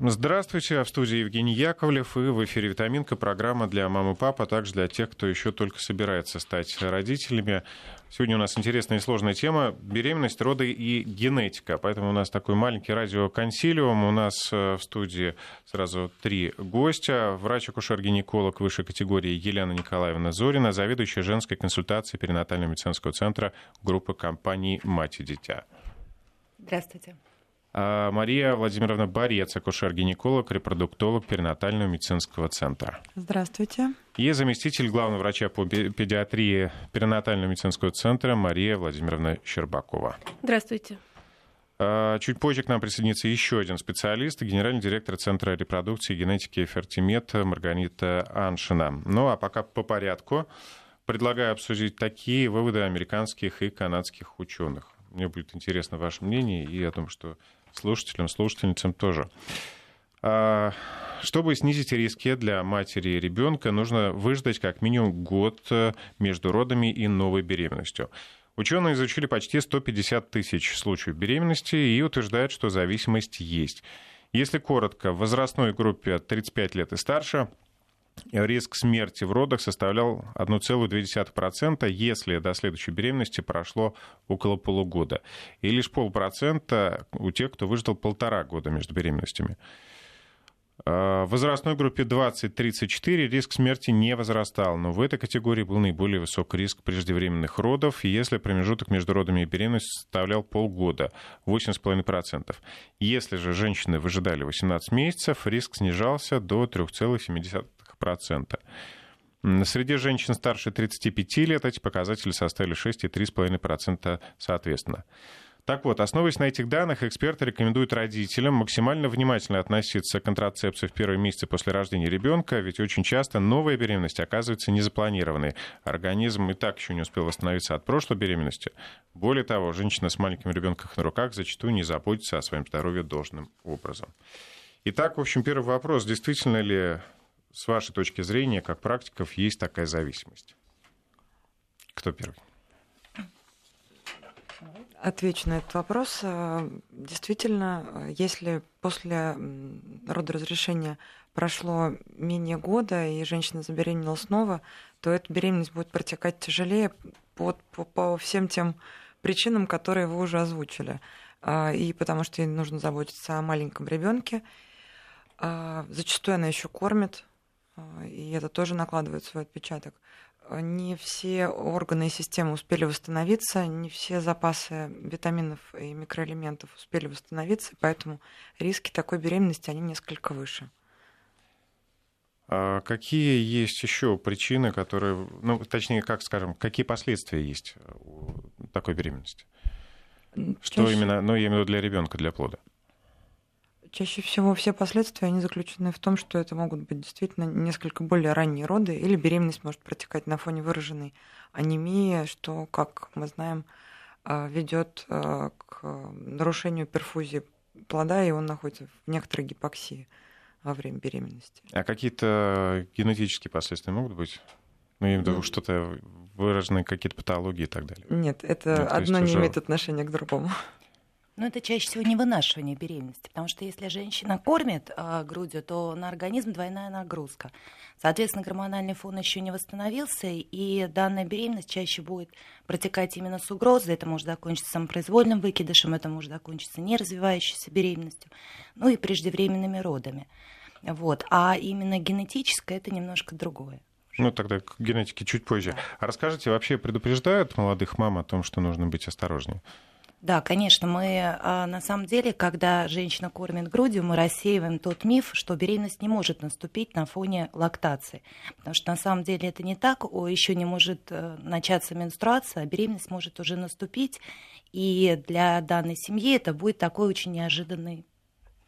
Здравствуйте, в студии Евгений Яковлев и в эфире «Витаминка» программа для мамы и папы, а также для тех, кто еще только собирается стать родителями. Сегодня у нас интересная и сложная тема – беременность, роды и генетика. Поэтому у нас такой маленький радиоконсилиум. У нас э, в студии сразу три гостя. Врач-акушер-гинеколог высшей категории Елена Николаевна Зорина, заведующая женской консультацией перинатального медицинского центра группы компаний «Мать и дитя». Здравствуйте. А, Мария Владимировна Борец, акушер-гинеколог, репродуктолог перинатального медицинского центра. Здравствуйте. И заместитель главного врача по педиатрии перинатального медицинского центра Мария Владимировна Щербакова. Здравствуйте. А, чуть позже к нам присоединится еще один специалист, генеральный директор Центра репродукции и генетики Фертимет Маргарита Аншина. Ну а пока по порядку предлагаю обсудить такие выводы американских и канадских ученых. Мне будет интересно ваше мнение, и я думаю, что слушателям, слушательницам тоже. А, чтобы снизить риски для матери и ребенка, нужно выждать как минимум год э, между родами и новой беременностью. Ученые изучили почти 150 тысяч случаев беременности и утверждают, что зависимость есть. Если коротко, в возрастной группе от 35 лет и старше риск смерти в родах составлял 1,2%, если до следующей беременности прошло около полугода. И лишь полпроцента у тех, кто выждал полтора года между беременностями. А, в возрастной группе 20-34 риск смерти не возрастал, но в этой категории был наиболее высок риск преждевременных родов, если промежуток между родами и беременностью составлял полгода, 8,5%. Если же женщины выжидали 18 месяцев, риск снижался до 3,7%. 3,3%. Среди женщин старше 35 лет эти показатели составили 6,3,5% соответственно. Так вот, основываясь на этих данных, эксперты рекомендуют родителям максимально внимательно относиться к контрацепции в первые месяцы после рождения ребенка, ведь очень часто новая беременность оказывается незапланированной. Организм и так еще не успел восстановиться от прошлой беременности. Более того, женщина с маленьким ребенком на руках зачастую не заботится о своем здоровье должным образом. Итак, в общем, первый вопрос. Действительно ли с вашей точки зрения, как практиков, есть такая зависимость? Кто первый? Отвечу на этот вопрос. Э, действительно, если после родоразрешения прошло менее года, и женщина забеременела снова, то эта беременность будет протекать тяжелее по, по, по всем тем причинам, которые вы уже озвучили. Э, и потому что ей нужно заботиться о маленьком ребенке. Э, зачастую она еще кормит, и это тоже накладывает свой отпечаток. А, не все органы и системы успели восстановиться, не все запасы витаминов и микроэлементов успели восстановиться, поэтому риски такой беременности, они несколько выше. А какие есть еще причины, которые, ну, точнее, как скажем, какие последствия есть у такой беременности? Чаще... Что именно, ну, я имею в виду для ребенка, для плода? Чаще всего все последствия, они заключены в том, что это могут быть действительно несколько более ранние роды, или беременность может протекать на фоне выраженной анемии, что, как мы знаем, а, ведет а, к нарушению перфузии плода, и он находится в некоторой гипоксии во время беременности. А какие-то генетические последствия могут быть? Ну, я имею в виду, что-то выраженные какие-то патологии и так далее. Нет, это ну, одно не уже... имеет отношения к другому. Но это чаще всего не вынашивание беременности, потому что если женщина кормит э, грудью, то на организм двойная нагрузка. Соответственно, гормональный фон еще не восстановился, и данная беременность чаще будет протекать именно с угрозой. Это может закончиться самопроизвольным выкидышем, это может закончиться неразвивающейся беременностью, ну и преждевременными родами. Вот. А именно генетическое это немножко другое. Ну, тогда к генетике чуть позже. А расскажите, вообще предупреждают молодых мам о том, что нужно быть осторожнее? Да, конечно, мы а, на самом деле, когда женщина кормит грудью, мы рассеиваем тот миф, что беременность не может наступить на фоне лактации. Потому что на самом деле это не так, еще не может э, начаться менструация, а беременность может уже наступить. И для данной семьи это будет такой очень неожиданный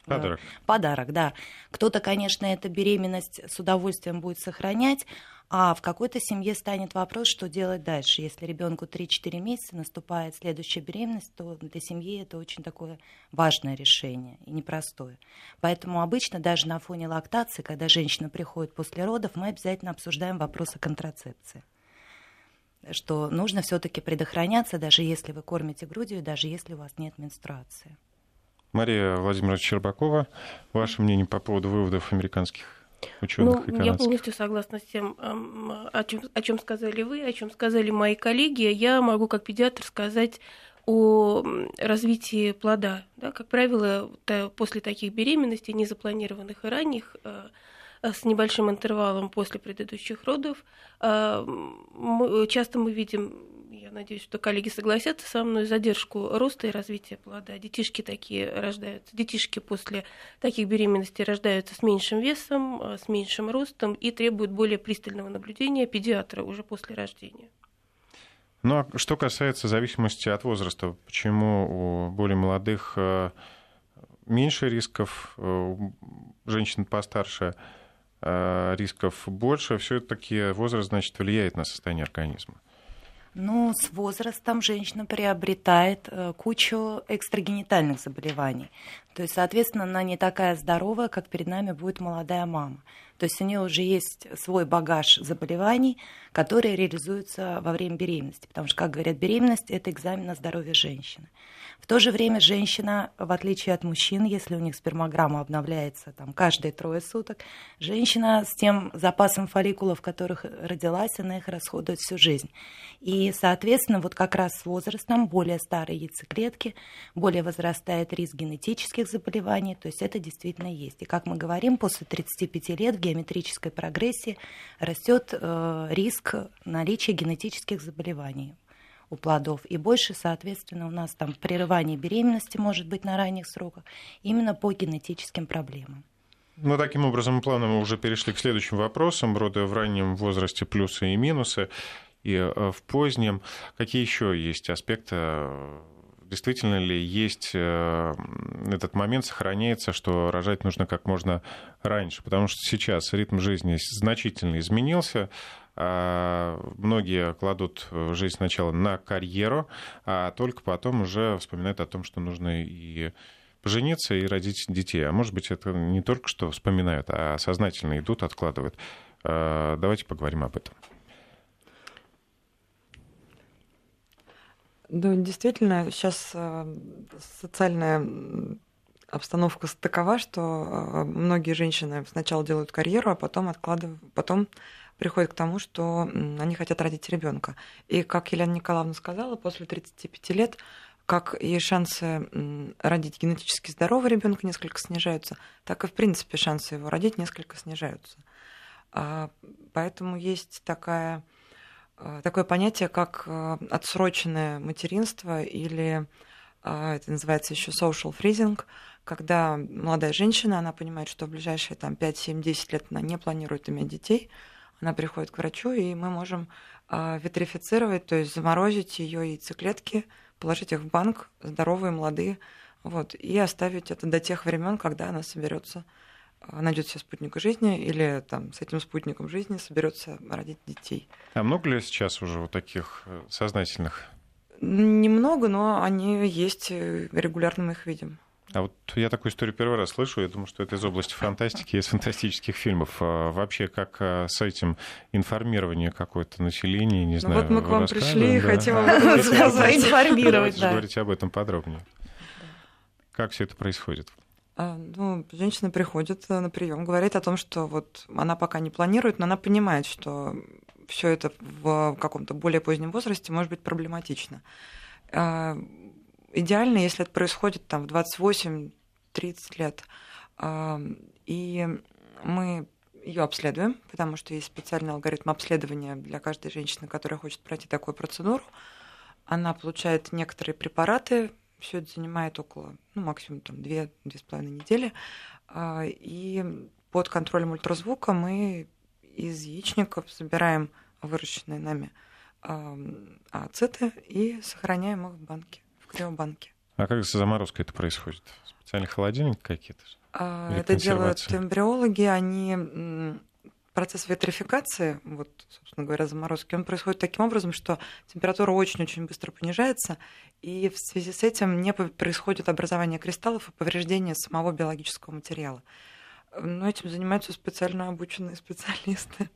э, Подарок. Подарок, да. Кто-то, конечно, эту беременность с удовольствием будет сохранять, а в какой-то семье станет вопрос, что делать дальше. Если ребенку 3-4 месяца наступает следующая беременность, то для семьи это очень такое важное решение и непростое. Поэтому обычно даже на фоне лактации, когда женщина приходит после родов, мы обязательно обсуждаем вопросы контрацепции что нужно все-таки предохраняться, даже если вы кормите грудью, даже если у вас нет менструации. Мария Владимировна Щербакова, ваше мнение по поводу выводов американских ученых ну, Я полностью согласна с тем, о чем, о чем сказали вы, о чем сказали мои коллеги. Я могу как педиатр сказать о развитии плода. Да, как правило, после таких беременностей, незапланированных и ранних, э, с небольшим интервалом после предыдущих родов, э, часто мы видим надеюсь, что коллеги согласятся со мной, задержку роста и развития плода. Детишки такие рождаются, детишки после таких беременностей рождаются с меньшим весом, э, с меньшим ростом и требуют более пристального наблюдения педиатра уже после рождения. Ну а что касается зависимости от возраста, почему у более молодых э, меньше рисков, э, у женщин постарше рисков больше, все-таки возраст, значит, влияет на состояние организма. Ну, с возрастом женщина приобретает э, кучу экстрагенитальных заболеваний. То есть, соответственно, она не такая здоровая, как перед нами будет молодая мама. То есть у нее уже есть свой багаж заболеваний, которые реализуются во время беременности. Потому что, как говорят, беременность – это экзамен на здоровье женщины. В то же время женщина, в отличие от мужчин, если у них спермограмма обновляется там, каждые трое суток, женщина с тем запасом фолликулов, которых родилась, она их расходует всю жизнь. И, соответственно, вот как раз с возрастом более старые яйцеклетки, более возрастает риск генетических заболеваний, то есть это действительно есть. И, как мы говорим, после 35 лет геометрической прогрессии растет э, риск наличия генетических заболеваний у плодов. И больше, соответственно, у нас там прерывание беременности может быть на ранних сроках именно по генетическим проблемам. Ну, таким образом, плавно мы уже перешли к следующим вопросам. Роды в раннем возрасте плюсы и минусы, и э, в позднем. Какие еще есть аспекты действительно ли есть э, этот момент, сохраняется, что рожать нужно как можно раньше, потому что сейчас ритм жизни значительно изменился, а многие кладут жизнь сначала на карьеру, а только потом уже вспоминают о том, что нужно и пожениться и родить детей. А может быть, это не только что вспоминают, а сознательно идут, откладывают. А, давайте поговорим об этом. Ну, действительно, сейчас э, социальная обстановка такова, что э, многие женщины сначала делают карьеру, а потом откладывают, потом приходят к тому, что они хотят родить ребенка. И как Елена Николаевна сказала, после 35 лет как и шансы родить генетически здорового ребенка несколько снижаются, так и в принципе шансы его родить несколько снижаются. А, поэтому есть такая такое понятие, как э, отсроченное материнство или э, это называется еще social freezing, когда молодая женщина, она понимает, что в ближайшие там, 5, 7, 10 лет она не планирует иметь детей, она приходит к врачу, и мы можем витрифицировать, то есть заморозить ее яйцеклетки, положить их в банк, здоровые, молодые, вот, и оставить это до тех времен, когда она соберется найдет себе спутника жизни или там с этим спутником жизни соберется родить детей. А много ли сейчас уже вот таких э, сознательных? Немного, но они есть, э, регулярно мы их видим. А вот я такую историю первый раз слышу, я думаю, что это из области фантастики, из фантастических фильмов. А вообще, как э, с этим информирование какое-то населения, не ну знаю. Вот мы к вам пришли и да. хотим сказать. Информировать, да. Говорите об этом подробнее. Как все это происходит? А, ну, женщина приходит э, на прием, говорит о том, что вот она пока не планирует, но она понимает, что все это в каком-то более позднем возрасте может быть проблематично. А, идеально, если это происходит там в 28-30 лет. А, и мы ее обследуем, потому что есть специальный алгоритм обследования для каждой женщины, которая хочет пройти такую процедуру. Она получает некоторые препараты, все это занимает около, ну, максимум там, 2-2,5 недели. А, и под контролем ультразвука мы из яичников собираем выращенные нами ацеты и сохраняем их в банке, в криобанке. А как с заморозкой это происходит? Специальный холодильник какие-то? А, это делают эмбриологи, они процесс ветрификации, вот, собственно говоря, заморозки, он происходит таким образом, что температура очень-очень быстро понижается, и в связи с этим не происходит образование кристаллов и повреждение самого биологического материала. Но этим занимаются специально обученные специалисты.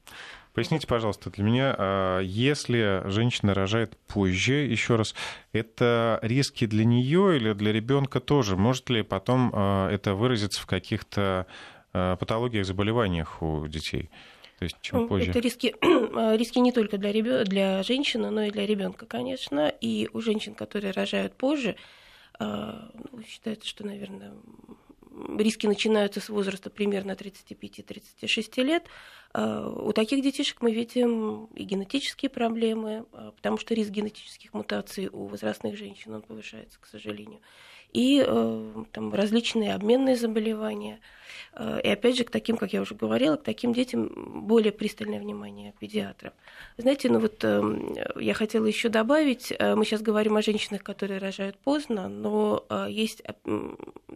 Поясните, пожалуйста, для меня, а, если женщина рожает позже, еще раз, это риски для нее или для ребенка тоже? Может ли потом а, это выразиться в каких-то патологиях, заболеваниях у детей? То есть чем позже? Это риски, риски не только для, ребё... для женщины, но и для ребенка, конечно. И у женщин, которые рожают позже, ну, считается, что, наверное, риски начинаются с возраста примерно 35-36 лет. У таких детишек мы видим и генетические проблемы, потому что риск генетических мутаций у возрастных женщин он повышается, к сожалению и э, там, различные обменные заболевания. Э, и опять же, к таким, как я уже говорила, к таким детям более пристальное внимание педиатров. Знаете, ну вот эм, я хотела еще добавить, э, мы сейчас говорим о женщинах, которые рожают поздно, но есть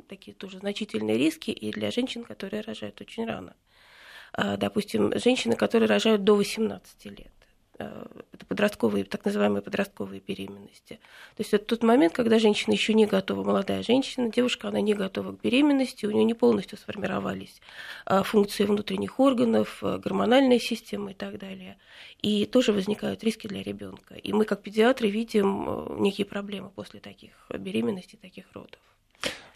такие тоже значительные риски и для женщин, которые рожают очень рано. Допустим, женщины, которые рожают до 18 лет. Э, это подростковые, так называемые подростковые беременности. То есть это тот момент, когда женщина еще не готова, молодая женщина, девушка, она не готова к беременности, у нее не полностью сформировались э, функции внутренних органов, э, гормональная система и так далее. И тоже возникают риски для ребенка. И мы, как педиатры, видим некие проблемы после таких беременностей, таких родов.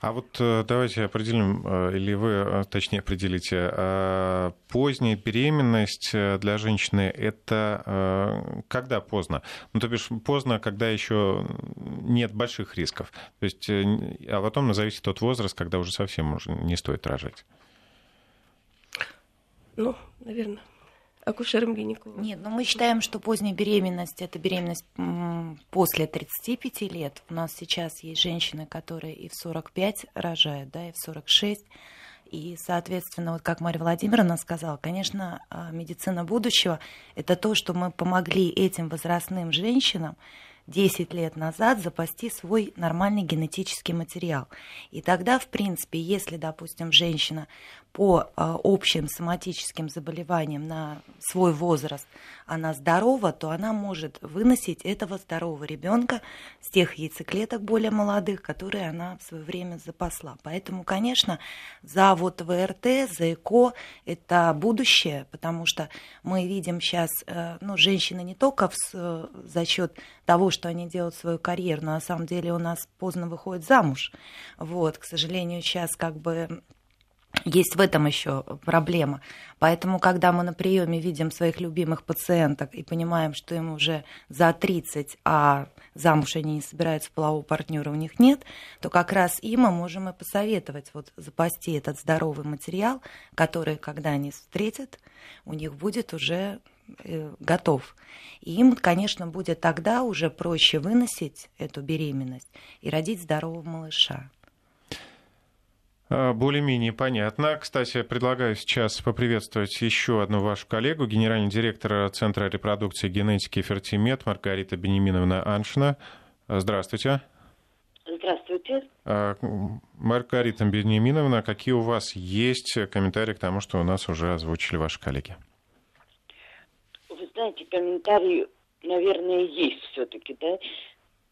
А вот э, давайте определим, э, или вы э, точнее определите, поздняя беременность для женщины это когда поздно? Ну, то бишь поздно, когда еще нет больших рисков. То есть, а потом зависит от возраста, когда уже совсем уже не стоит рожать. Ну, наверное акушером-гинекологом. Нет, но мы считаем, что поздняя беременность – это беременность после 35 лет. У нас сейчас есть женщины, которые и в 45 рожают, да, и в 46. И, соответственно, вот как Мария Владимировна сказала, конечно, а, медицина будущего – это то, что мы помогли этим возрастным женщинам 10 лет назад запасти свой нормальный генетический материал. И тогда, в принципе, если, допустим, женщина по а, общим соматическим заболеваниям на свой возраст она здорова, то она может выносить этого здорового ребенка с тех яйцеклеток более молодых, которые она в свое время запасла. Поэтому, конечно, за вот ВРТ, за ЭКО это будущее, потому что мы видим сейчас, э, ну, женщины не только в, за счет того, что они делают свою карьеру, но на самом деле у нас поздно выходит замуж. Вот, к сожалению, сейчас как бы есть в этом еще проблема. Поэтому, когда мы на приеме видим своих любимых пациенток и понимаем, что им уже за 30, а замуж они не собираются, полового партнера у них нет, то как раз им мы можем и посоветовать вот запасти этот здоровый материал, который, когда они встретят, у них будет уже готов. И им, конечно, будет тогда уже проще выносить эту беременность и родить здорового малыша. А, более-менее понятно. Кстати, предлагаю сейчас поприветствовать еще одну вашу коллегу, генеральный директор Центра репродукции и генетики Фертимет Маргарита Бенеминовна Аншина. Здравствуйте. Здравствуйте. А, Маргарита Бенеминовна, какие у вас есть комментарии к тому, что у нас уже озвучили ваши коллеги? Вы знаете, комментарии, наверное, есть все-таки, да,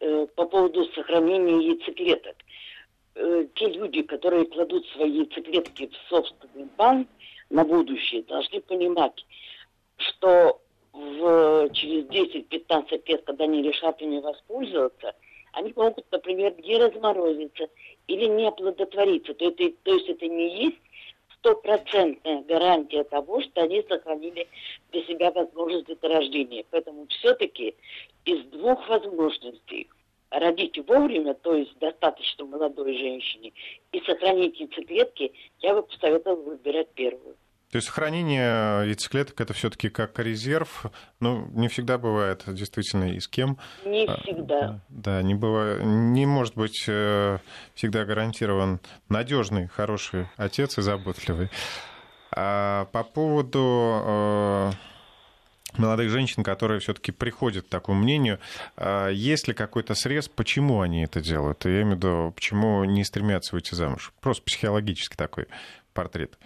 э, по поводу сохранения яйцеклеток э, те люди, которые кладут свои яйцеклетки в собственный банк на будущее, должны понимать, что в, через 10-15 лет, когда они решат ими воспользоваться, они могут, например, не разморозиться или не оплодотвориться. То, это, то есть это не есть стопроцентная гарантия того, что они сохранили для себя возможность деторождения. Поэтому все-таки из двух возможностей родить вовремя, то есть достаточно молодой женщине, и сохранить яйцеклетки, я бы посоветовала выбирать первую. То есть сохранение яйцеклеток это все-таки как резерв, ну, не всегда бывает действительно и с кем. Не а, всегда. Да, не бывает, не может быть э, всегда гарантирован надежный, хороший отец и заботливый. А по поводу э, молодых женщин, которые все-таки приходят к такому мнению. А есть ли какой-то срез, почему они это делают? Я имею в виду, почему не стремятся выйти замуж? Просто психологический такой портрет.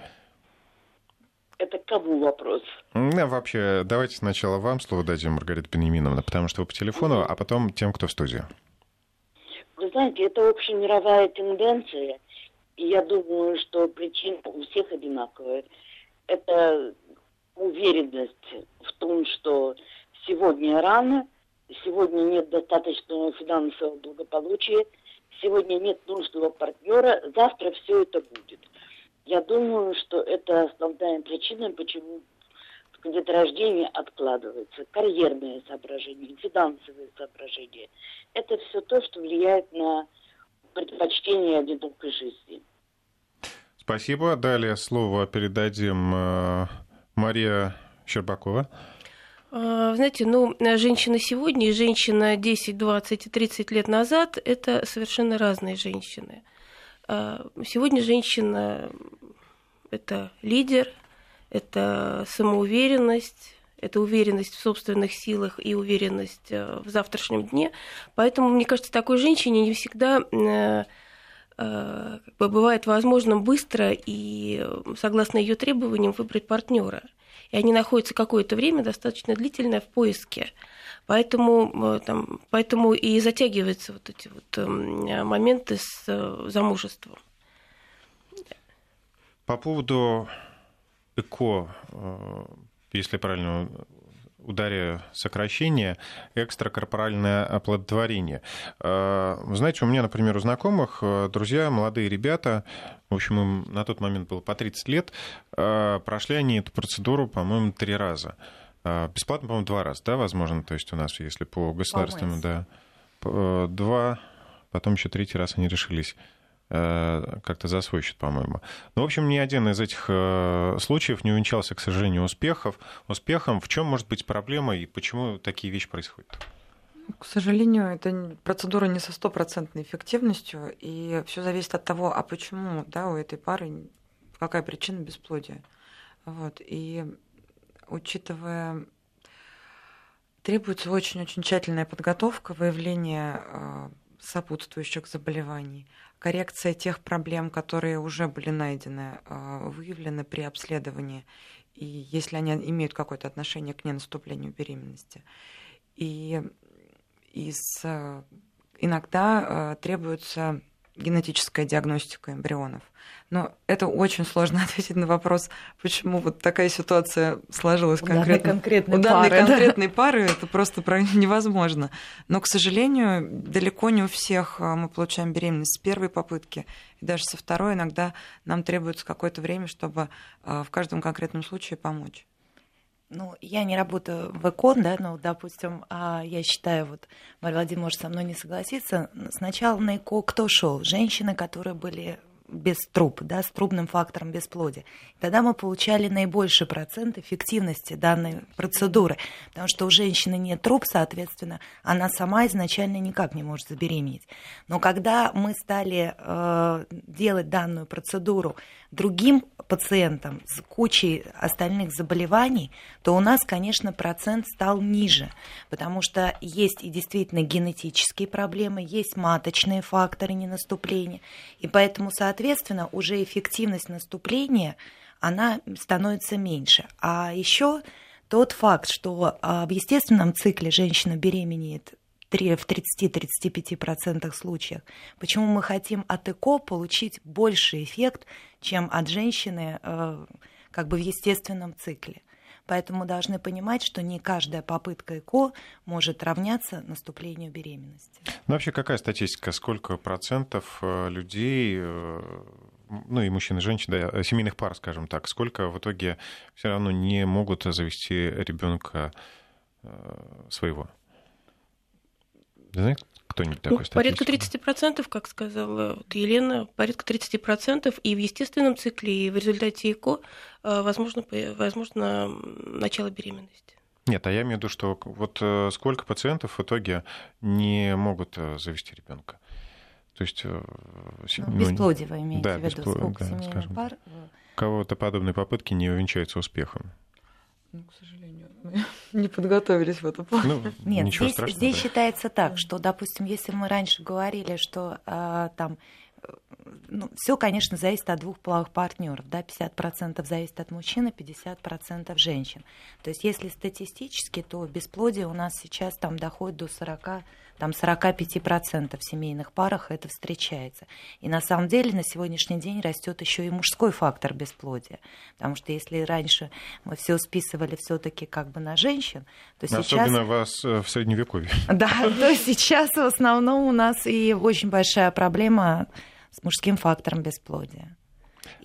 Это кому вопрос? Ну, вообще, давайте сначала вам слово дадим, Маргарита Бенеминовна, потому что вы по телефону, а потом тем, кто в студии. Вы знаете, это общемировая тенденция, и я думаю, что причина у всех одинаковая. Это уверенность в том, что сегодня рано, сегодня нет достаточного финансового благополучия, сегодня нет нужного партнера, завтра все это будет. Я думаю, что это основная причина, почему деторождение откладывается. Карьерные соображения, финансовые соображения. Это все то, что влияет на предпочтение одинокой жизни. Спасибо. Далее слово передадим э, Мария Щербакова. А, знаете, ну, женщина сегодня и женщина 10, 20 и 30 лет назад – это совершенно разные женщины. А, сегодня женщина – это лидер, это самоуверенность, это уверенность в собственных силах и уверенность э, в завтрашнем дне. Поэтому, мне кажется, такой женщине не всегда э, э, как бы бывает возможным быстро и согласно ее требованиям выбрать партнера. И они находятся какое-то время достаточно длительное в поиске. Поэтому, там, поэтому и затягиваются вот эти вот эм, моменты с замужеством. По поводу ЭКО, э, если правильно ударя сокращение, экстракорпоральное оплодотворение. Э, вы знаете, у меня, например, у знакомых э, друзья, молодые ребята, в общем, им на тот момент было по 30 лет, прошли они эту процедуру, по-моему, три раза. Бесплатно, по-моему, два раза, да, возможно, то есть у нас, если по государственному, да, два, потом еще третий раз они решились Э, как-то за свой счет, по-моему. Ну, в общем, ни один из этих э, случаев не увенчался, к сожалению, успехов. успехом. В чем может быть проблема и почему такие вещи происходят? К сожалению, это процедура не со стопроцентной эффективностью, и все зависит от того, а почему да, у этой пары, какая причина бесплодия. Вот. И учитывая требуется очень-очень тщательная подготовка, выявление э, сопутствующих заболеваний, коррекция тех проблем, которые уже были найдены, а, выявлены при обследовании, и если они имеют какое-то отношение к ненаступлению беременности. И из, иногда а, требуется генетическая диагностика эмбрионов. Но это очень сложно ответить на вопрос, почему вот такая ситуация сложилась у конкретно. Данной конкретной у данной пары, конкретной да? пары это просто невозможно. Но, к сожалению, далеко не у всех а, мы получаем беременность с первой попытки, и даже со второй иногда нам требуется какое-то время, чтобы а, в каждом конкретном случае помочь. Ну, я не работаю в ЭКОН, да, но, допустим, а я считаю, вот Мария Владимировна может со мной не согласиться, сначала на ЭКО кто шел? Женщины, которые были без труб, да, с трубным фактором бесплодия. Тогда мы получали наибольший процент эффективности данной процедуры, потому что у женщины нет труб, соответственно, она сама изначально никак не может забеременеть. Но когда мы стали э, делать данную процедуру другим пациентам с кучей остальных заболеваний, то у нас, конечно, процент стал ниже, потому что есть и действительно генетические проблемы, есть маточные факторы ненаступления, и поэтому, соответственно, уже эффективность наступления, она становится меньше. А еще тот факт, что а, в естественном цикле женщина беременеет в 30-35% случаях. Почему мы хотим от ЭКО получить больший эффект, чем от женщины э, как бы в естественном цикле? Поэтому должны понимать, что не каждая попытка ЭКО может равняться наступлению беременности. Ну, вообще, какая статистика? Сколько процентов э, людей, э, ну и мужчин и женщин, да, семейных пар, скажем так, сколько в итоге все равно не могут завести ребенка своего? Знаете, кто-нибудь такой ну, Порядка 30%, как сказала вот Елена, порядка 30%, и в естественном цикле, и в результате ЭКО э, возможно, возможно начало беременности. Нет, а я имею в виду, что вот э, сколько пациентов в итоге не могут э, завести ребенка? То есть... Ну, ну, бесплодие вы имеете да, в виду, сколько да, скажем, пар? Кого-то подобные попытки не увенчаются успехом. Ну, к сожалению, не подготовились в этом плане. Ну, Нет, здесь, здесь да. считается так, что, допустим, если мы раньше говорили, что э, там ну, все, конечно, зависит от двух половых партнеров. Да, 50% зависит от мужчины, 50% женщин. То есть, если статистически, то бесплодие у нас сейчас там доходит до 40 там 45% в семейных парах это встречается. И на самом деле на сегодняшний день растет еще и мужской фактор бесплодия. Потому что если раньше мы все списывали все-таки как бы на женщин, то Особенно сейчас... Особенно вас э, в средневековье. Да, то сейчас в основном у нас и очень большая проблема с мужским фактором бесплодия.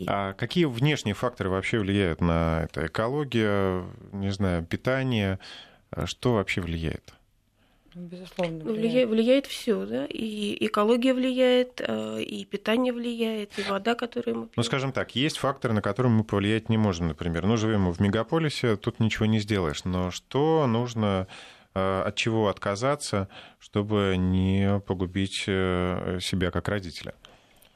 А какие внешние факторы вообще влияют на это? Экология, не знаю, питание? Что вообще влияет? Безусловно. Влияет, влияет, влияет все, да. И экология влияет, э, и питание влияет, и вода, которую мы пьем. Ну, скажем так, есть факторы, на которые мы повлиять не можем, например. Ну, живем мы в мегаполисе, тут ничего не сделаешь. Но что нужно э, от чего отказаться, чтобы не погубить э, себя как родителя?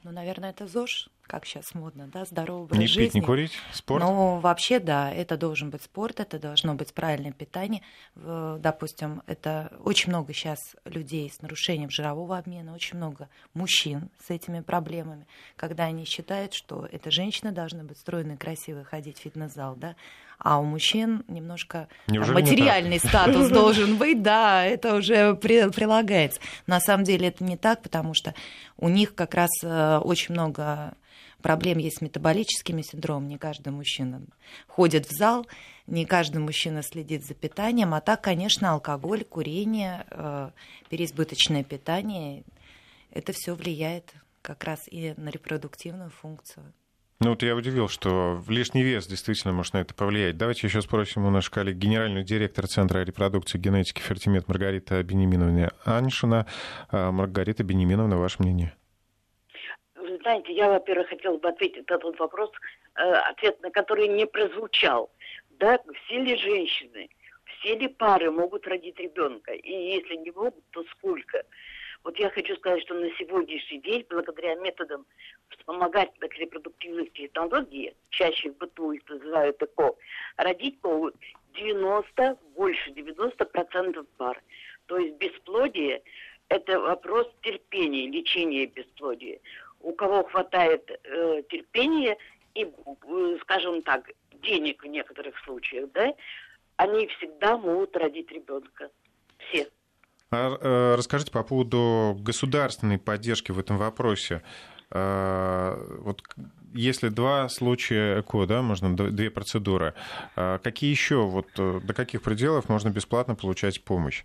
Ну, наверное, это ЗОЖ как сейчас модно, да, здоровый образ не жизни. пить, не курить, спорт? Ну, вообще, да, это должен быть спорт, это должно быть правильное питание. Допустим, это очень много сейчас людей с нарушением жирового обмена, очень много мужчин с этими проблемами, когда они считают, что эта женщина должна быть стройной, красивой, ходить в фитнес-зал, да, а у мужчин немножко Неужели материальный не статус должен быть, да, это уже при, прилагается. На самом деле это не так, потому что у них как раз э, очень много проблем есть с метаболическими синдромами. Не каждый мужчина ходит в зал, не каждый мужчина следит за питанием. А так, конечно, алкоголь, курение, э, переизбыточное питание, это все влияет как раз и на репродуктивную функцию. Ну вот я удивил, что лишний вес действительно может на это повлиять. Давайте еще спросим у нашей коллеги, генерального директора Центра репродукции генетики Фертимет Маргарита Бенеминовна Аншина. Э, Маргарита Бенеминовна, ваше мнение? Знаете, я, во-первых, хотела бы ответить на тот вопрос, э, ответ на который не прозвучал. Да, все ли женщины, все ли пары могут родить ребенка? И если не могут, то сколько? Вот я хочу сказать, что на сегодняшний день, благодаря методам вспомогательных репродуктивных технологий, чаще в быту их называют ЭКО, родить могут 90, больше 90% пар. То есть бесплодие – это вопрос терпения, лечения бесплодия у кого хватает э, терпения и, э, скажем так, денег в некоторых случаях, да, они всегда могут родить ребенка. Все. А, э, расскажите по поводу государственной поддержки в этом вопросе. А, вот если два случая ЭКО, да, можно две процедуры, а какие еще, вот э, до каких пределов можно бесплатно получать помощь?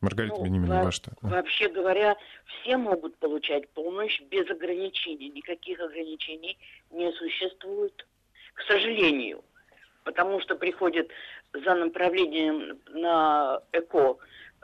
Маргарита ну, Бенемина, ваш Вообще говоря, все могут получать помощь без ограничений. Никаких ограничений не существует, к сожалению. Потому что приходит за направлением на ЭКО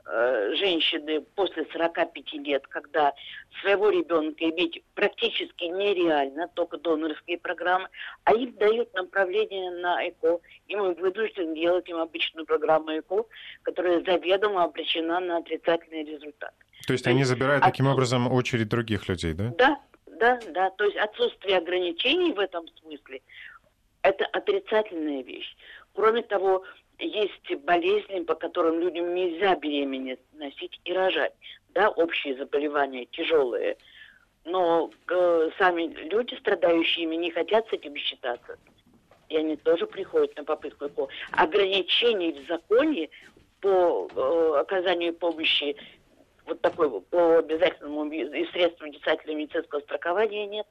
женщины после 45 лет, когда своего ребенка иметь практически нереально, только донорские программы, а им дают направление на ЭКО, и мы вынуждены делать им обычную программу ЭКО, которая заведомо обречена на отрицательный результат. То есть они забирают таким образом очередь других людей, да? Да, да, да. То есть отсутствие ограничений в этом смысле – это отрицательная вещь. Кроме того, есть болезни, по которым людям нельзя беременность носить и рожать. Да, общие заболевания тяжелые. Но э, сами люди, страдающие ими, не хотят с этим считаться. И они тоже приходят на попытку ЭКО. Ограничений в законе по э, оказанию помощи вот такой по обязательному и средствам обязательного медицинского страхования нет.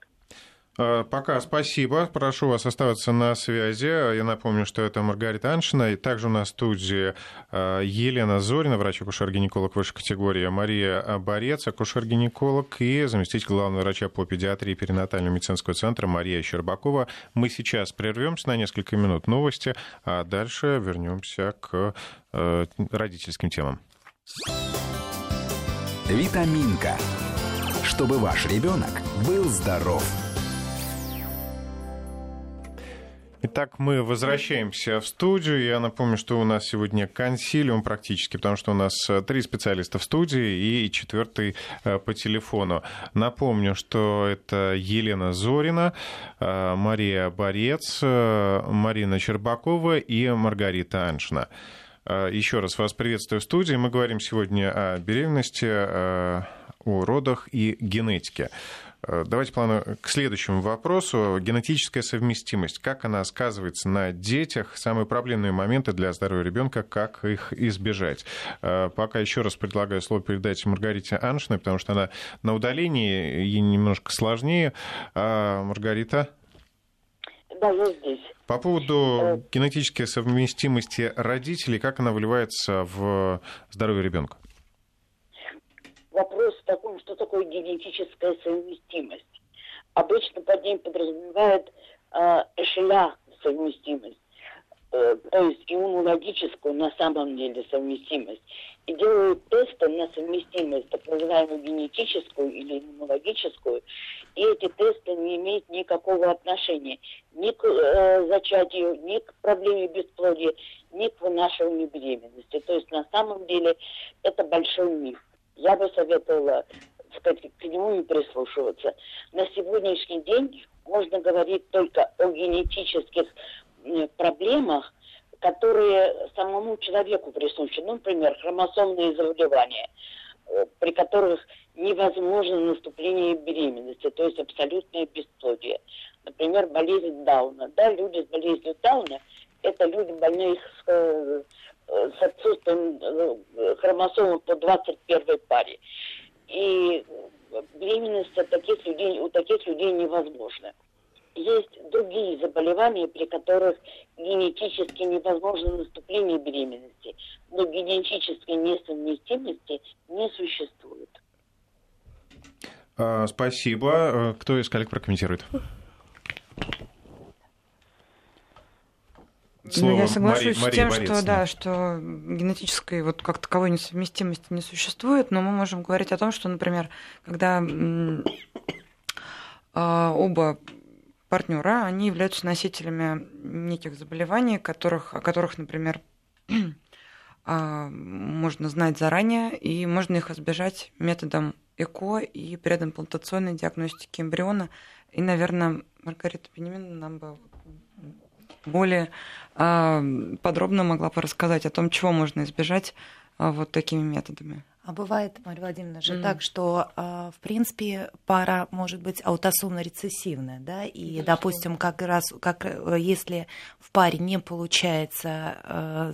Э, пока спасибо. Прошу вас оставаться на связи. Я напомню, что это Маргарита Аншина. И также у нас в студии э, Елена Зорина, врач-акушер-гинеколог высшей категории, Мария Борец, акушер-гинеколог и заместитель главного врача по педиатрии перинатального медицинского центра Мария Щербакова. Мы сейчас прервемся на несколько минут новости, а дальше вернемся к э, родительским темам. Витаминка. Чтобы ваш ребенок был здоров. Итак, мы возвращаемся в студию. Я напомню, что у нас сегодня консилиум практически, потому что у нас э, три специалиста в студии и четвертый э, по телефону. Напомню, что это Елена Зорина, э, Мария Борец, Марина Щербакова и Маргарита Аншина. Еще раз вас приветствую в студии. Мы говорим сегодня о беременности, о родах и генетике. Э, давайте плану к следующему вопросу. Генетическая совместимость. Как она сказывается на детях? Самые проблемные моменты для здоровья ребенка, как их избежать? Э, пока еще раз предлагаю слово передать Маргарите Аншиной, потому что она на удалении, ей немножко сложнее. А, Маргарита? Да, я здесь. По поводу э. генетической совместимости родителей, как она выливается в здоровье ребенка? Вопрос в таком, что такое генетическая совместимость. Обычно под ним подразумевает э, эшеля совместимость. Э, то есть иммунологическую на самом деле совместимость. И делают тесты на совместимость, так называемую генетическую или иммунологическую, и эти тесты не имеют никакого отношения ни к э, зачатию, ни к проблеме бесплодия, ни к вынашиванию беременности. То есть на самом деле это большой миф. Я бы советовала сказать, к нему не прислушиваться. На сегодняшний день можно говорить только о генетических проблемах, которые самому человеку присущи. Ну, например, хромосомные заболевания, э, при которых невозможно наступление беременности, то есть абсолютное бесплодие. Например, болезнь Дауна. Да, люди с болезнью Дауна – это люди, больные с, э, с отсутствием э, хромосомы по 21 паре. И беременность у таких людей, у невозможна есть другие заболевания, при которых генетически невозможно наступление беременности, но генетической несовместимости не существует. А, спасибо. Кто из коллег прокомментирует? Слово ну, я соглашусь Мария, с тем, Мария что, да, что генетической вот как таковой несовместимости не существует, но мы можем говорить о том, что, например, когда оба партнера, они являются носителями неких заболеваний, которых, о которых, например, а, можно знать заранее, и можно их избежать методом ЭКО и предимплантационной диагностики эмбриона. И, наверное, Маргарита Бенемин нам бы более а, подробно могла бы рассказать о том, чего можно избежать а, вот такими методами. А бывает, Мария Владимировна, же mm. так, что, а, в принципе, пара может быть аутосомно-рецессивная, да, и, да, допустим, как раз, как э, если в паре не получается э,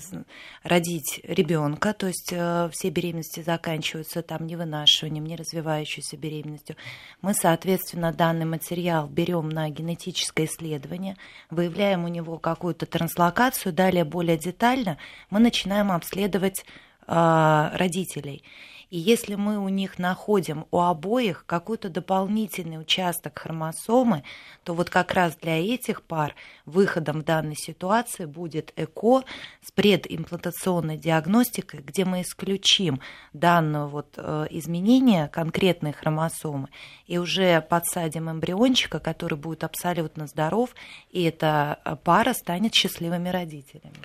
родить ребенка, то есть э, все беременности заканчиваются там не вынашиванием, не развивающейся беременностью, мы, соответственно, данный материал берем на генетическое исследование, выявляем у него какую-то транслокацию, далее более детально мы начинаем обследовать а, родителей. И если мы у них находим у обоих какой-то дополнительный участок хромосомы, то вот как раз для этих пар выходом в данной ситуации будет ЭКО с предимплантационной диагностикой, где мы исключим данное вот э, изменение конкретной хромосомы и уже подсадим эмбриончика, который будет абсолютно здоров, и эта э, пара станет счастливыми родителями.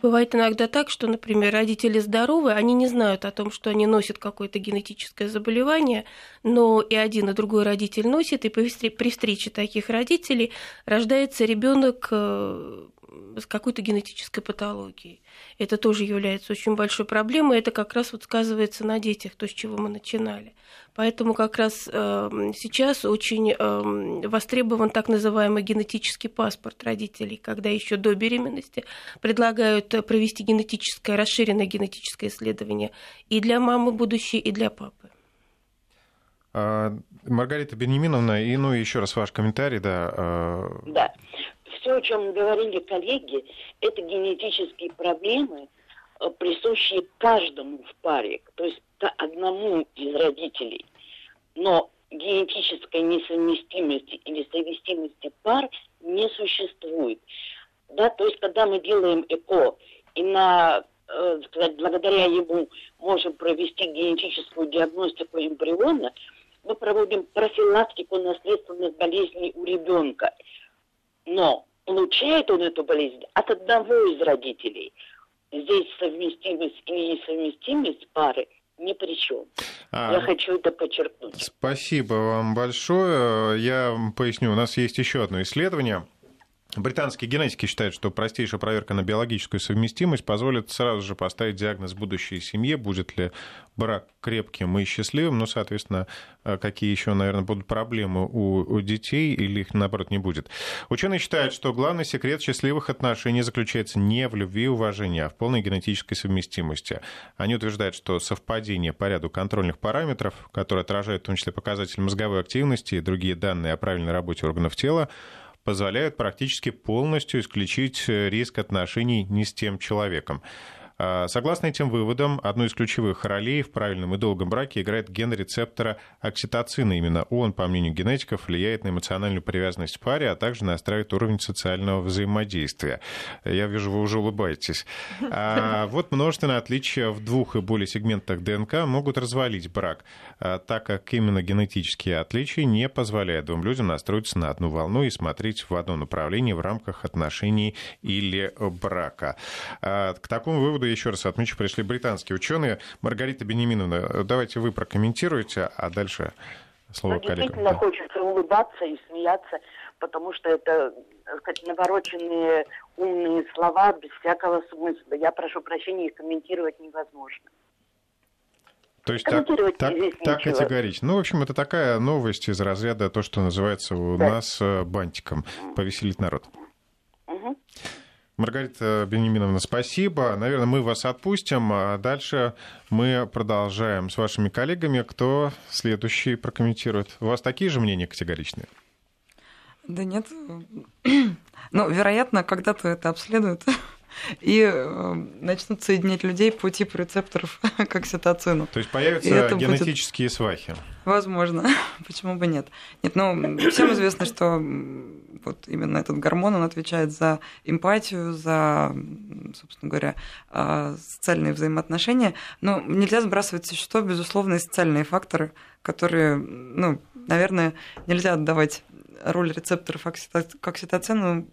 Бывает иногда так, что, например, родители здоровы, они не знают о том, что они носят какое-то генетическое заболевание, но и один, и другой родитель носит, и при встрече таких родителей рождается ребенок э, с какой-то генетической патологией. Это тоже является очень большой проблемой. Это как раз вот сказывается на детях, то, с чего мы начинали. Поэтому как раз э, сейчас очень э, востребован так называемый генетический паспорт родителей, когда еще до беременности предлагают провести генетическое, расширенное генетическое исследование и для мамы будущей, и для папы. А, Маргарита Бенеминовна, и ну еще раз ваш комментарий, да. А, да все, о чем говорили коллеги, это генетические проблемы, э, присущие каждому в паре, то есть одному из родителей. Но генетической несовместимости или совместимости пар не существует. Да, то есть, когда мы делаем ЭКО и на, э, сказать, благодаря ему можем провести генетическую диагностику эмбриона, мы проводим профилактику наследственных болезней у ребенка. Но получает он эту болезнь от одного из родителей. Здесь совместимость и несовместимость пары ни при чем. А, Я хочу это подчеркнуть. Спасибо вам большое. Я поясню, у нас есть еще одно исследование Британские генетики считают, что простейшая проверка на биологическую совместимость позволит сразу же поставить диагноз будущей семье, будет ли брак крепким и счастливым, ну, соответственно, э, какие еще, наверное, будут проблемы у, у детей или их, наоборот, не будет. Ученые считают, что главный секрет счастливых отношений заключается не в любви и уважении, а в полной генетической совместимости. Они утверждают, что совпадение по ряду контрольных параметров, которые отражают в том числе показатели мозговой активности и другие данные о правильной работе органов тела, позволяют практически полностью исключить э, риск отношений не с тем человеком. А, согласно этим выводам, одну из ключевых ролей в правильном и долгом браке играет ген рецептора окситоцина. Именно он, по мнению генетиков, влияет на эмоциональную привязанность в паре, а также настраивает уровень социального взаимодействия. Я вижу, вы уже улыбаетесь. А вот множественные отличия в двух и более сегментах ДНК могут развалить брак, а, так как именно генетические отличия не позволяют двум людям настроиться на одну волну и смотреть в одном направлении в рамках отношений или брака. А, к такому выводу еще раз отмечу, пришли британские ученые. Маргарита Бенеминовна, давайте вы прокомментируете, а дальше слово ну, коллегам. Действительно да. хочется улыбаться и смеяться, потому что это сказать, навороченные умные слова без всякого смысла. Я прошу прощения, их комментировать невозможно. То есть так, так, так категорично. Ну, в общем, это такая новость из разряда то, что называется у да. нас э, бантиком. Повеселить народ. Угу. Маргарита Бенеминовна, спасибо. Наверное, мы вас отпустим, а дальше мы продолжаем с вашими коллегами. Кто следующий прокомментирует? У вас такие же мнения категоричные? Да нет. Ну, вероятно, когда-то это обследуют и э, начнут соединять людей по типу рецепторов к окситоцину. То есть появятся генетические будет... свахи? Возможно. Почему бы нет? Нет, ну, всем известно, что вот именно этот гормон, он отвечает за эмпатию, за, собственно говоря, а, социальные взаимоотношения. Но нельзя сбрасывать со счетов, безусловно, и социальные факторы, которые, ну, наверное, нельзя отдавать роль рецепторов к окситоцину,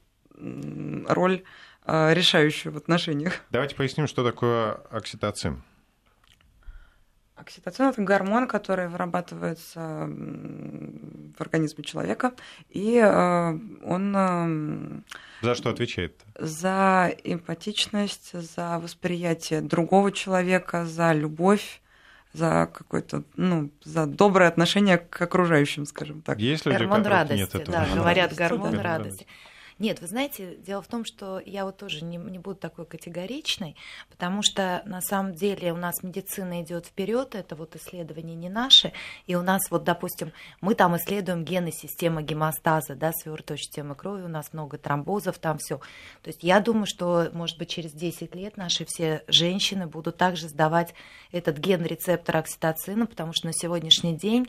роль а, решающую в отношениях. Давайте поясним, что такое окситоцин. Окситоцин – это гормон, который вырабатывается в организме человека, и э, он… Э, за что отвечает? За эмпатичность, за восприятие другого человека, за любовь, за какое-то, ну, за доброе отношение к окружающим, скажем так. Есть люди, гормон радости, нет этого? да, говорят гормон радости. Нет, вы знаете, дело в том, что я вот тоже не, не буду такой категоричной, потому что на самом деле у нас медицина идет вперед, это вот исследования не наши, и у нас вот, допустим, мы там исследуем гены системы гемостаза, да, свертывающей системы крови, у нас много тромбозов, там все. То есть я думаю, что, может быть, через 10 лет наши все женщины будут также сдавать этот ген рецептора окситоцина, потому что на сегодняшний день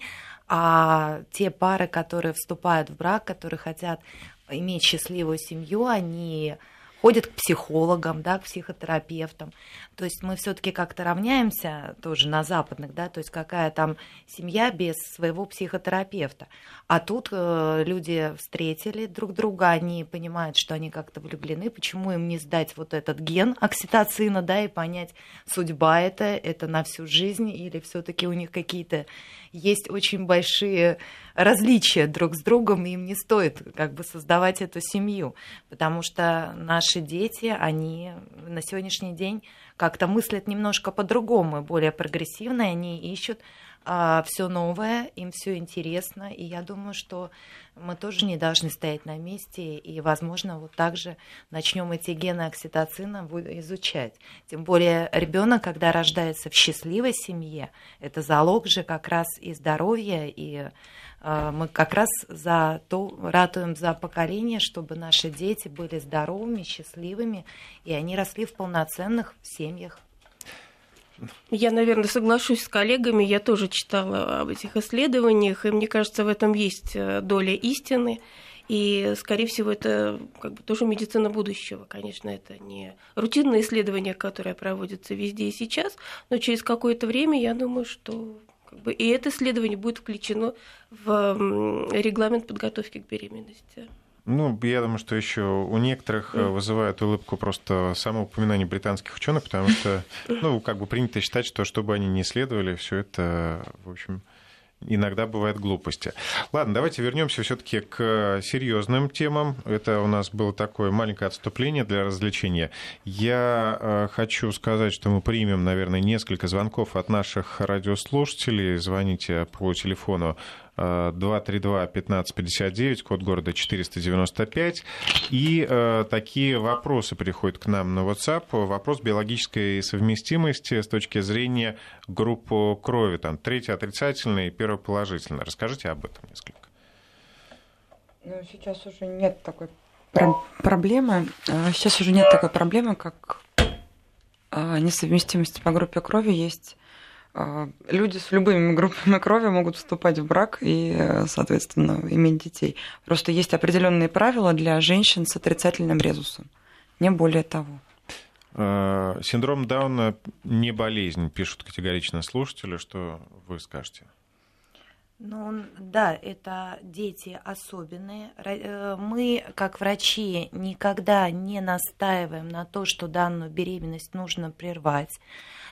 а те пары, которые вступают в брак, которые хотят иметь счастливую семью, они ходят к психологам, да, к психотерапевтам. То есть мы все-таки как-то равняемся тоже на западных, да, то есть какая там семья без своего психотерапевта. А тут э, люди встретили друг друга, они понимают, что они как-то влюблены, почему им не сдать вот этот ген окситоцина, да, и понять, судьба это, это на всю жизнь, или все-таки у них какие-то есть очень большие различия друг с другом, и им не стоит как бы создавать эту семью, потому что наши дети, они на сегодняшний день как-то мыслят немножко по-другому, более прогрессивно, они ищут а, все новое, им все интересно, и я думаю, что мы тоже не должны стоять на месте, и, возможно, вот так же начнем эти гены окситоцина изучать. Тем более ребенок, когда рождается в счастливой семье, это залог же как раз и здоровья, и мы как раз за то ратуем за поколение, чтобы наши дети были здоровыми, счастливыми, и они росли в полноценных семьях. Я, наверное, соглашусь с коллегами. Я тоже читала об этих исследованиях, и мне кажется, в этом есть э, доля истины. И, скорее всего, это как бы тоже медицина будущего. Конечно, это не рутинное исследование, которое проводится везде и сейчас, но через какое-то время, я думаю, что как бы, и это исследование будет включено в регламент подготовки к беременности. Ну, я думаю, что еще у некоторых mm. вызывает улыбку просто само упоминание британских ученых, потому что, ну, как бы принято считать, что чтобы они не исследовали, все это, в общем, иногда бывают глупости. Ладно, давайте вернемся все-таки к серьезным темам. Это у нас было такое маленькое отступление для развлечения. Я э, хочу сказать, что мы примем, наверное, несколько звонков от наших радиослушателей. Звоните по телефону 232-1559, код города 495. И э, такие вопросы приходят к нам на WhatsApp. Вопрос биологической совместимости с точки зрения группы крови. Там третий отрицательный, первый положительный. Расскажите об этом несколько. Ну, сейчас уже нет такой про- проблемы. А, сейчас уже нет такой проблемы, как а, несовместимость по группе крови. Есть люди с любыми группами крови могут вступать в брак и, соответственно, иметь детей. Просто есть определенные правила для женщин с отрицательным резусом. Не более того. А, синдром Дауна не болезнь, пишут категорично слушатели. Что вы скажете? Ну, да, это дети особенные. Э, мы, как врачи, никогда не настаиваем на то, что данную беременность нужно прервать.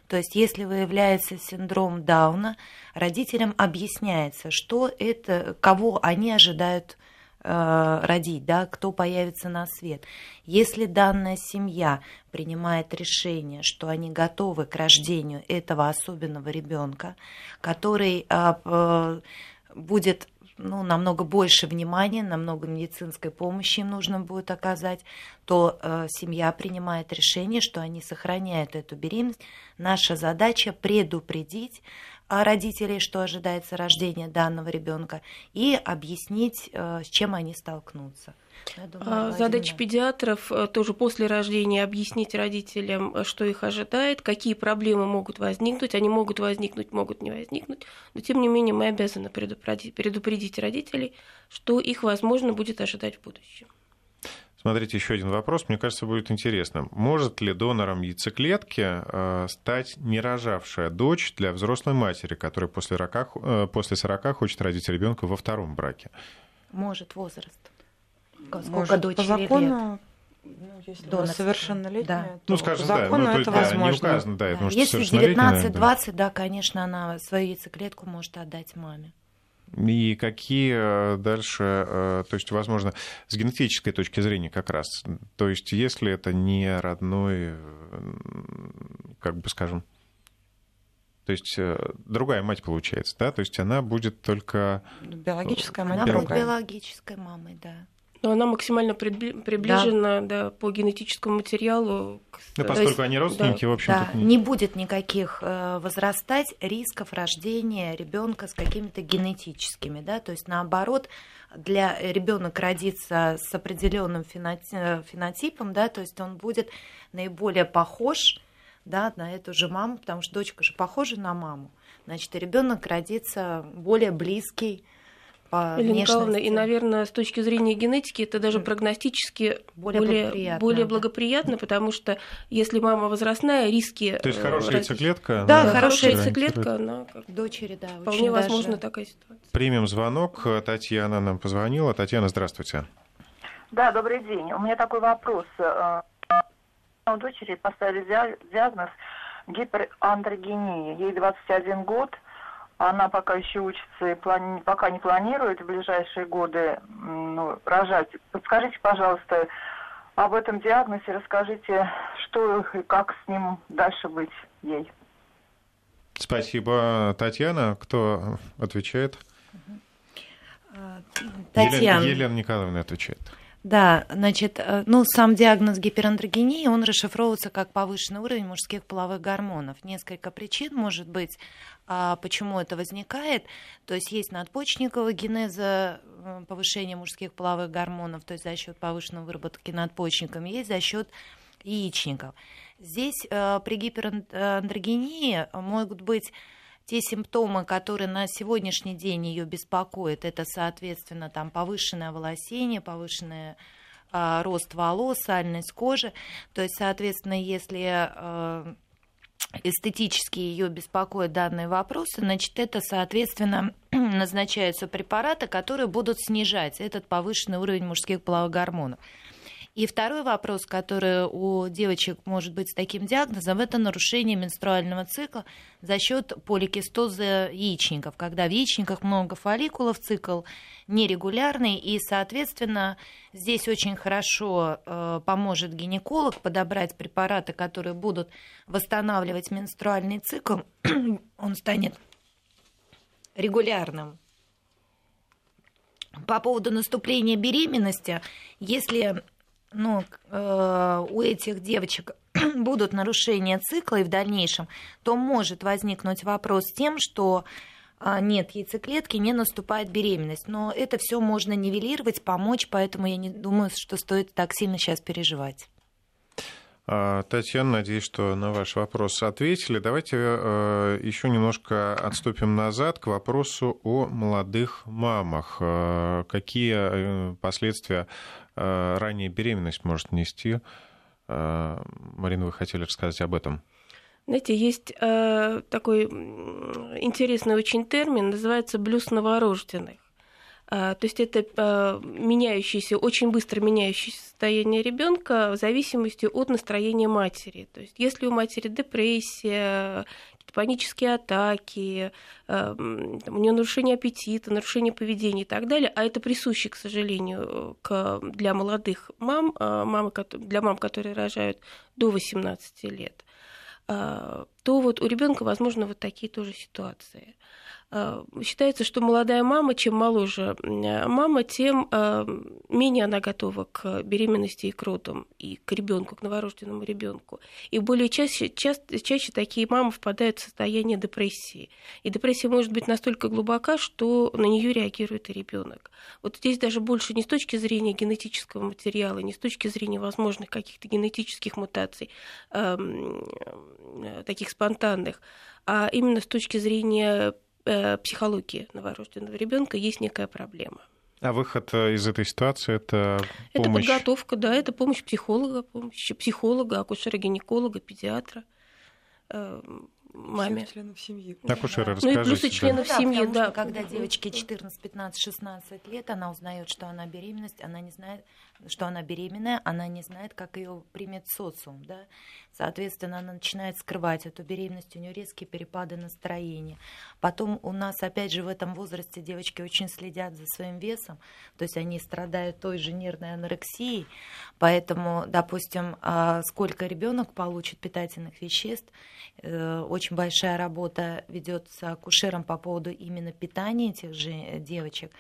То есть, если выявляется синдром Дауна, родителям объясняется, что это, кого они ожидают э, родить, да, кто появится на свет. Если данная семья принимает решение, что они готовы к рождению этого особенного ребенка, который э, будет ну, намного больше внимания, намного медицинской помощи им нужно будет оказать, то э, семья принимает решение, что они сохраняют эту беременность. Наша задача предупредить родителей, что ожидается рождение данного ребенка, и объяснить, э, с чем они столкнутся. Думаю, Задача педиатров э, тоже после рождения объяснить родителям, э, что их ожидает, какие проблемы могут возникнуть. Они могут возникнуть, могут не возникнуть. Но тем не менее мы обязаны предупредить, предупредить родителей, что их, возможно, будет ожидать в будущем. Смотрите, еще один вопрос. Мне кажется, будет интересно. Может ли донором яйцеклетки э, стать не рожавшая дочь для взрослой матери, которая после, 40, после 40 хочет родить ребенка во втором браке? Может, возраст. Сколько Может, дочери по закону, лет? Ну, если До совершеннолетняя, да. то ну, скажем, закону да, ну, это да, возможно. Не указано, да, да. Если 19-20, да. да, конечно, она свою яйцеклетку может отдать маме. И какие э, дальше, э, то есть, возможно, с генетической точки зрения как раз, то есть, если это не родной, как бы скажем, то есть э, другая мать получается, да, то есть она будет только... Биологическая мать она будет биологической мамой, да. Но она максимально приближена да. Да, по генетическому материалу. Ну, поскольку есть, они родственники, да, в общем-то. Да, не будет никаких э, возрастать рисков рождения ребенка с какими-то генетическими, да, то есть наоборот, для ребенок родится с определенным э, фенотипом, да, то есть он будет наиболее похож да, на эту же маму, потому что дочка же похожа на маму. Значит, ребенок родится более близкий по Елена Николаевна, и, наверное, с точки зрения генетики это даже прогностически более, более, благоприятно, более благоприятно да. потому что если мама возрастная, риски... То есть хорошая развить... яйцеклетка? Да, хорошая яйцеклетка, она как дочери, да. Вполне возможно даже... такая ситуация. Примем звонок. Татьяна нам позвонила. Татьяна, здравствуйте. Да, добрый день. У меня такой вопрос. Э, у дочери поставили диагноз гиперандрогения. Ей 21 год она пока еще учится и плани... пока не планирует в ближайшие годы ну, рожать. Подскажите, пожалуйста, об этом диагнозе, расскажите, что и как с ним дальше быть ей. Спасибо, Татьяна. Кто отвечает? Татьяна. Елена, Елена Николаевна отвечает. Да, значит, э, ну, сам диагноз гиперандрогении, он расшифровывается как повышенный уровень мужских половых гормонов. Несколько причин может быть, а почему это возникает. То есть есть надпочечниковая генеза э, повышения мужских половых гормонов, то есть за счет повышенной выработки надпочечниками, есть за счет яичников. Здесь э, при гиперандрогении могут быть те симптомы, которые на сегодняшний день ее беспокоят, это, соответственно, там повышенное волосение, повышенный э, рост волос, сальность кожи. То есть, соответственно, если э, эстетически ее беспокоят данные вопросы, значит, это, соответственно, назначаются препараты, которые будут снижать этот повышенный уровень мужских половых гормонов. И второй вопрос, который у девочек может быть с таким диагнозом, это нарушение менструального цикла за счет поликистоза яичников, когда в яичниках много фолликулов, цикл нерегулярный, и, соответственно, здесь очень хорошо э, поможет гинеколог подобрать препараты, которые будут восстанавливать менструальный цикл, он станет регулярным. По поводу наступления беременности, если ну, э, у этих девочек будут нарушения цикла и в дальнейшем, то может возникнуть вопрос с тем, что э, нет яйцеклетки, не наступает беременность. Но это все можно нивелировать, помочь, поэтому я не думаю, что стоит так сильно сейчас переживать. А, Татьяна, надеюсь, что на ваш вопрос ответили. Давайте э, еще немножко отступим назад к вопросу о молодых мамах. Э, какие последствия Э, ранняя беременность может нести. Э, Марина, вы хотели рассказать об этом? Знаете, есть э, такой интересный очень термин, называется блюз новорожденных. Э, то есть это э, меняющееся, очень быстро меняющееся состояние ребенка в зависимости от настроения матери. То есть если у матери депрессия, панические атаки, у нее нарушение аппетита, нарушение поведения и так далее, а это присуще, к сожалению, к, для молодых мам, э, мамы, для мам, которые рожают до 18 лет, э, то вот у ребенка возможно вот такие тоже ситуации. Э, считается, что молодая мама, чем моложе э, мама, тем э, менее она готова к беременности и к родам, и к ребенку, к новорожденному ребенку. И более чаще, чаще, чаще такие мамы впадают в состояние депрессии. И депрессия может быть настолько глубока, что на нее реагирует и ребенок. Вот здесь даже больше не с точки зрения генетического материала, не с точки зрения возможных каких-то генетических мутаций, эм, таких спонтанных, а именно с точки зрения Э, психологии новорожденного ребенка есть некая проблема. А выход э, из этой ситуации это помощь? Это подготовка, да, это помощь психолога, помощь психолога, акушера-гинеколога, педиатра эм, маме. Всех членов семьи. Акушеры, да. Ну и плюс и членов да, семьи, да. да. когда девочке 14, 15, 16 лет, она узнает, что она беременность, она не знает, что она беременная, она не знает, как ее примет социум, да. Соответственно, она начинает скрывать эту беременность, у нее резкие перепады настроения. Потом у нас, опять же, в этом возрасте девочки очень следят за своим весом, то есть они страдают той же нервной анорексией, поэтому, допустим, а, сколько ребенок получит питательных веществ, э, очень большая работа ведется акушером по поводу именно питания этих же девочек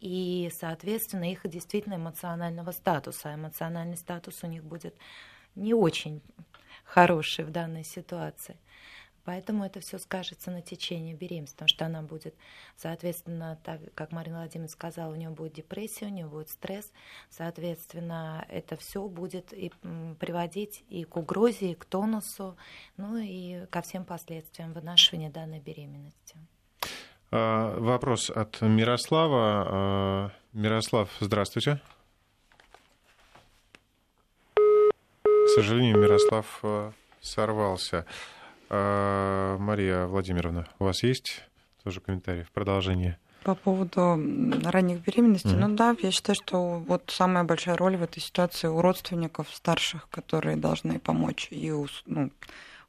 и, соответственно, их действительно эмоционального статуса. Эмоциональный статус у них будет не очень хороший в данной ситуации. Поэтому это все скажется на течение беременности, потому что она будет, соответственно, так как Марина Владимировна сказала, у нее будет депрессия, у нее будет стресс, соответственно, это все будет и приводить и к угрозе, и к тонусу, ну и ко всем последствиям вынашивания данной беременности. А, вопрос от Мирослава. А, Мирослав, здравствуйте. Сожалению, Мирослав э, сорвался. А, Мария Владимировна, у вас есть тоже комментарий в продолжение? По поводу ранних беременностей, mm-hmm. ну да, я считаю, что вот самая большая роль в этой ситуации у родственников старших, которые должны помочь и у, ну,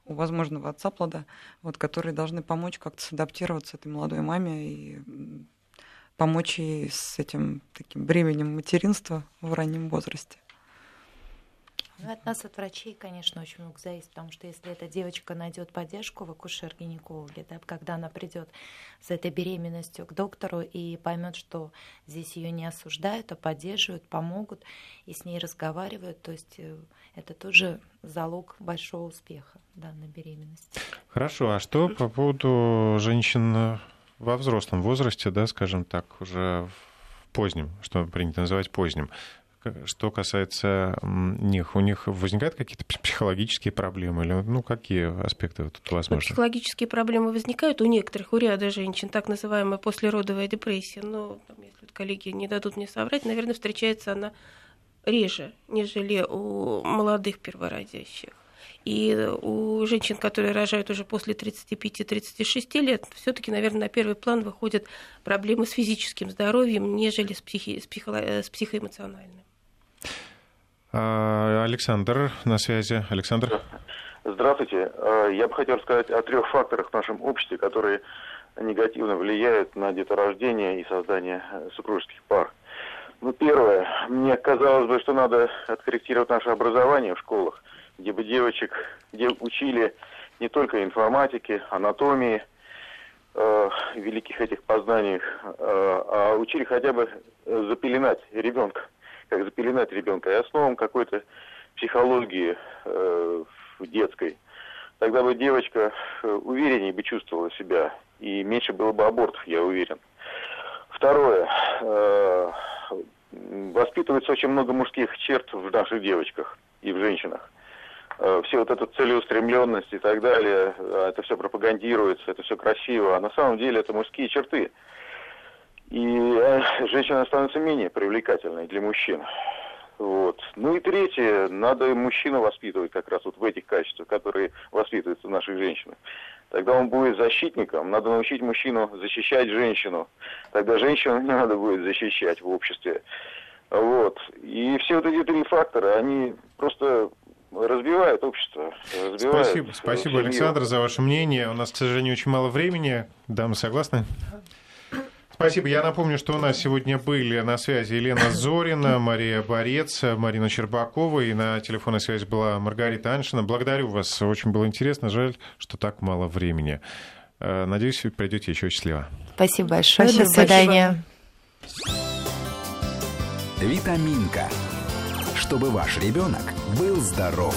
у возможного отца плода, вот, которые должны помочь как-то адаптироваться этой молодой маме и помочь ей с этим таким бременем материнства в раннем возрасте. Ну, от нас, от врачей, конечно, очень много зависит, потому что если эта девочка найдет поддержку в акушер-гинекологе, да, когда она придет с этой беременностью к доктору и поймет, что здесь ее не осуждают, а поддерживают, помогут и с ней разговаривают, то есть э, это тоже залог большого успеха данной беременности. Хорошо, а что по поводу женщин во взрослом возрасте, да, скажем так, уже в позднем, что принято называть поздним? Что касается них, у них возникают какие-то психологические проблемы или ну какие аспекты тут ну, возможны? Психологические проблемы возникают у некоторых, у ряда женщин, так называемая послеродовая депрессия. Но там, если коллеги не дадут мне соврать, наверное, встречается она реже, нежели у молодых первородящих. И у женщин, которые рожают уже после 35-36 лет, все-таки, наверное, на первый план выходят проблемы с физическим здоровьем, нежели с, психи, с, психо, с психоэмоциональным. А, Александр на связи. Александр. Здравствуйте. А, я бы хотел рассказать о трех факторах в нашем обществе, которые негативно влияют на деторождение и создание э, супружеских пар. Ну, первое. Мне казалось бы, что надо откорректировать наше образование в школах, где бы девочек, где учили не только информатике, анатомии, э, великих этих познаниях, э, а учили хотя бы запеленать ребенка, как запеленать ребенка, и основам какой-то психологии э, детской. Тогда бы девочка э, увереннее бы чувствовала себя, и меньше было бы абортов, я уверен. Второе. Э, воспитывается очень много мужских черт в наших девочках и в женщинах. Э, все вот эта целеустремленность и так далее, э, это все пропагандируется, это все красиво, а на самом деле это мужские черты. И женщина становится менее привлекательной для мужчин. Вот. Ну и третье, надо мужчину воспитывать как раз вот в этих качествах, которые воспитываются в наших женщинах. Тогда он будет защитником. Надо научить мужчину защищать женщину. Тогда женщину не надо будет защищать в обществе. Вот. И все вот эти три фактора, они просто разбивают общество. Разбивают спасибо, спасибо, Александр, за ваше мнение. У нас, к сожалению, очень мало времени. Дамы согласны? Спасибо. Я напомню, что у нас сегодня были на связи Елена Зорина, Мария Борец, Марина Щербакова, и на телефонной связи была Маргарита Аншина. Благодарю вас. Очень было интересно. Жаль, что так мало времени. Э, надеюсь, вы придете еще счастливо. Спасибо большое. Спасибо До свидания. Витаминка. Чтобы ваш ребенок был здоров.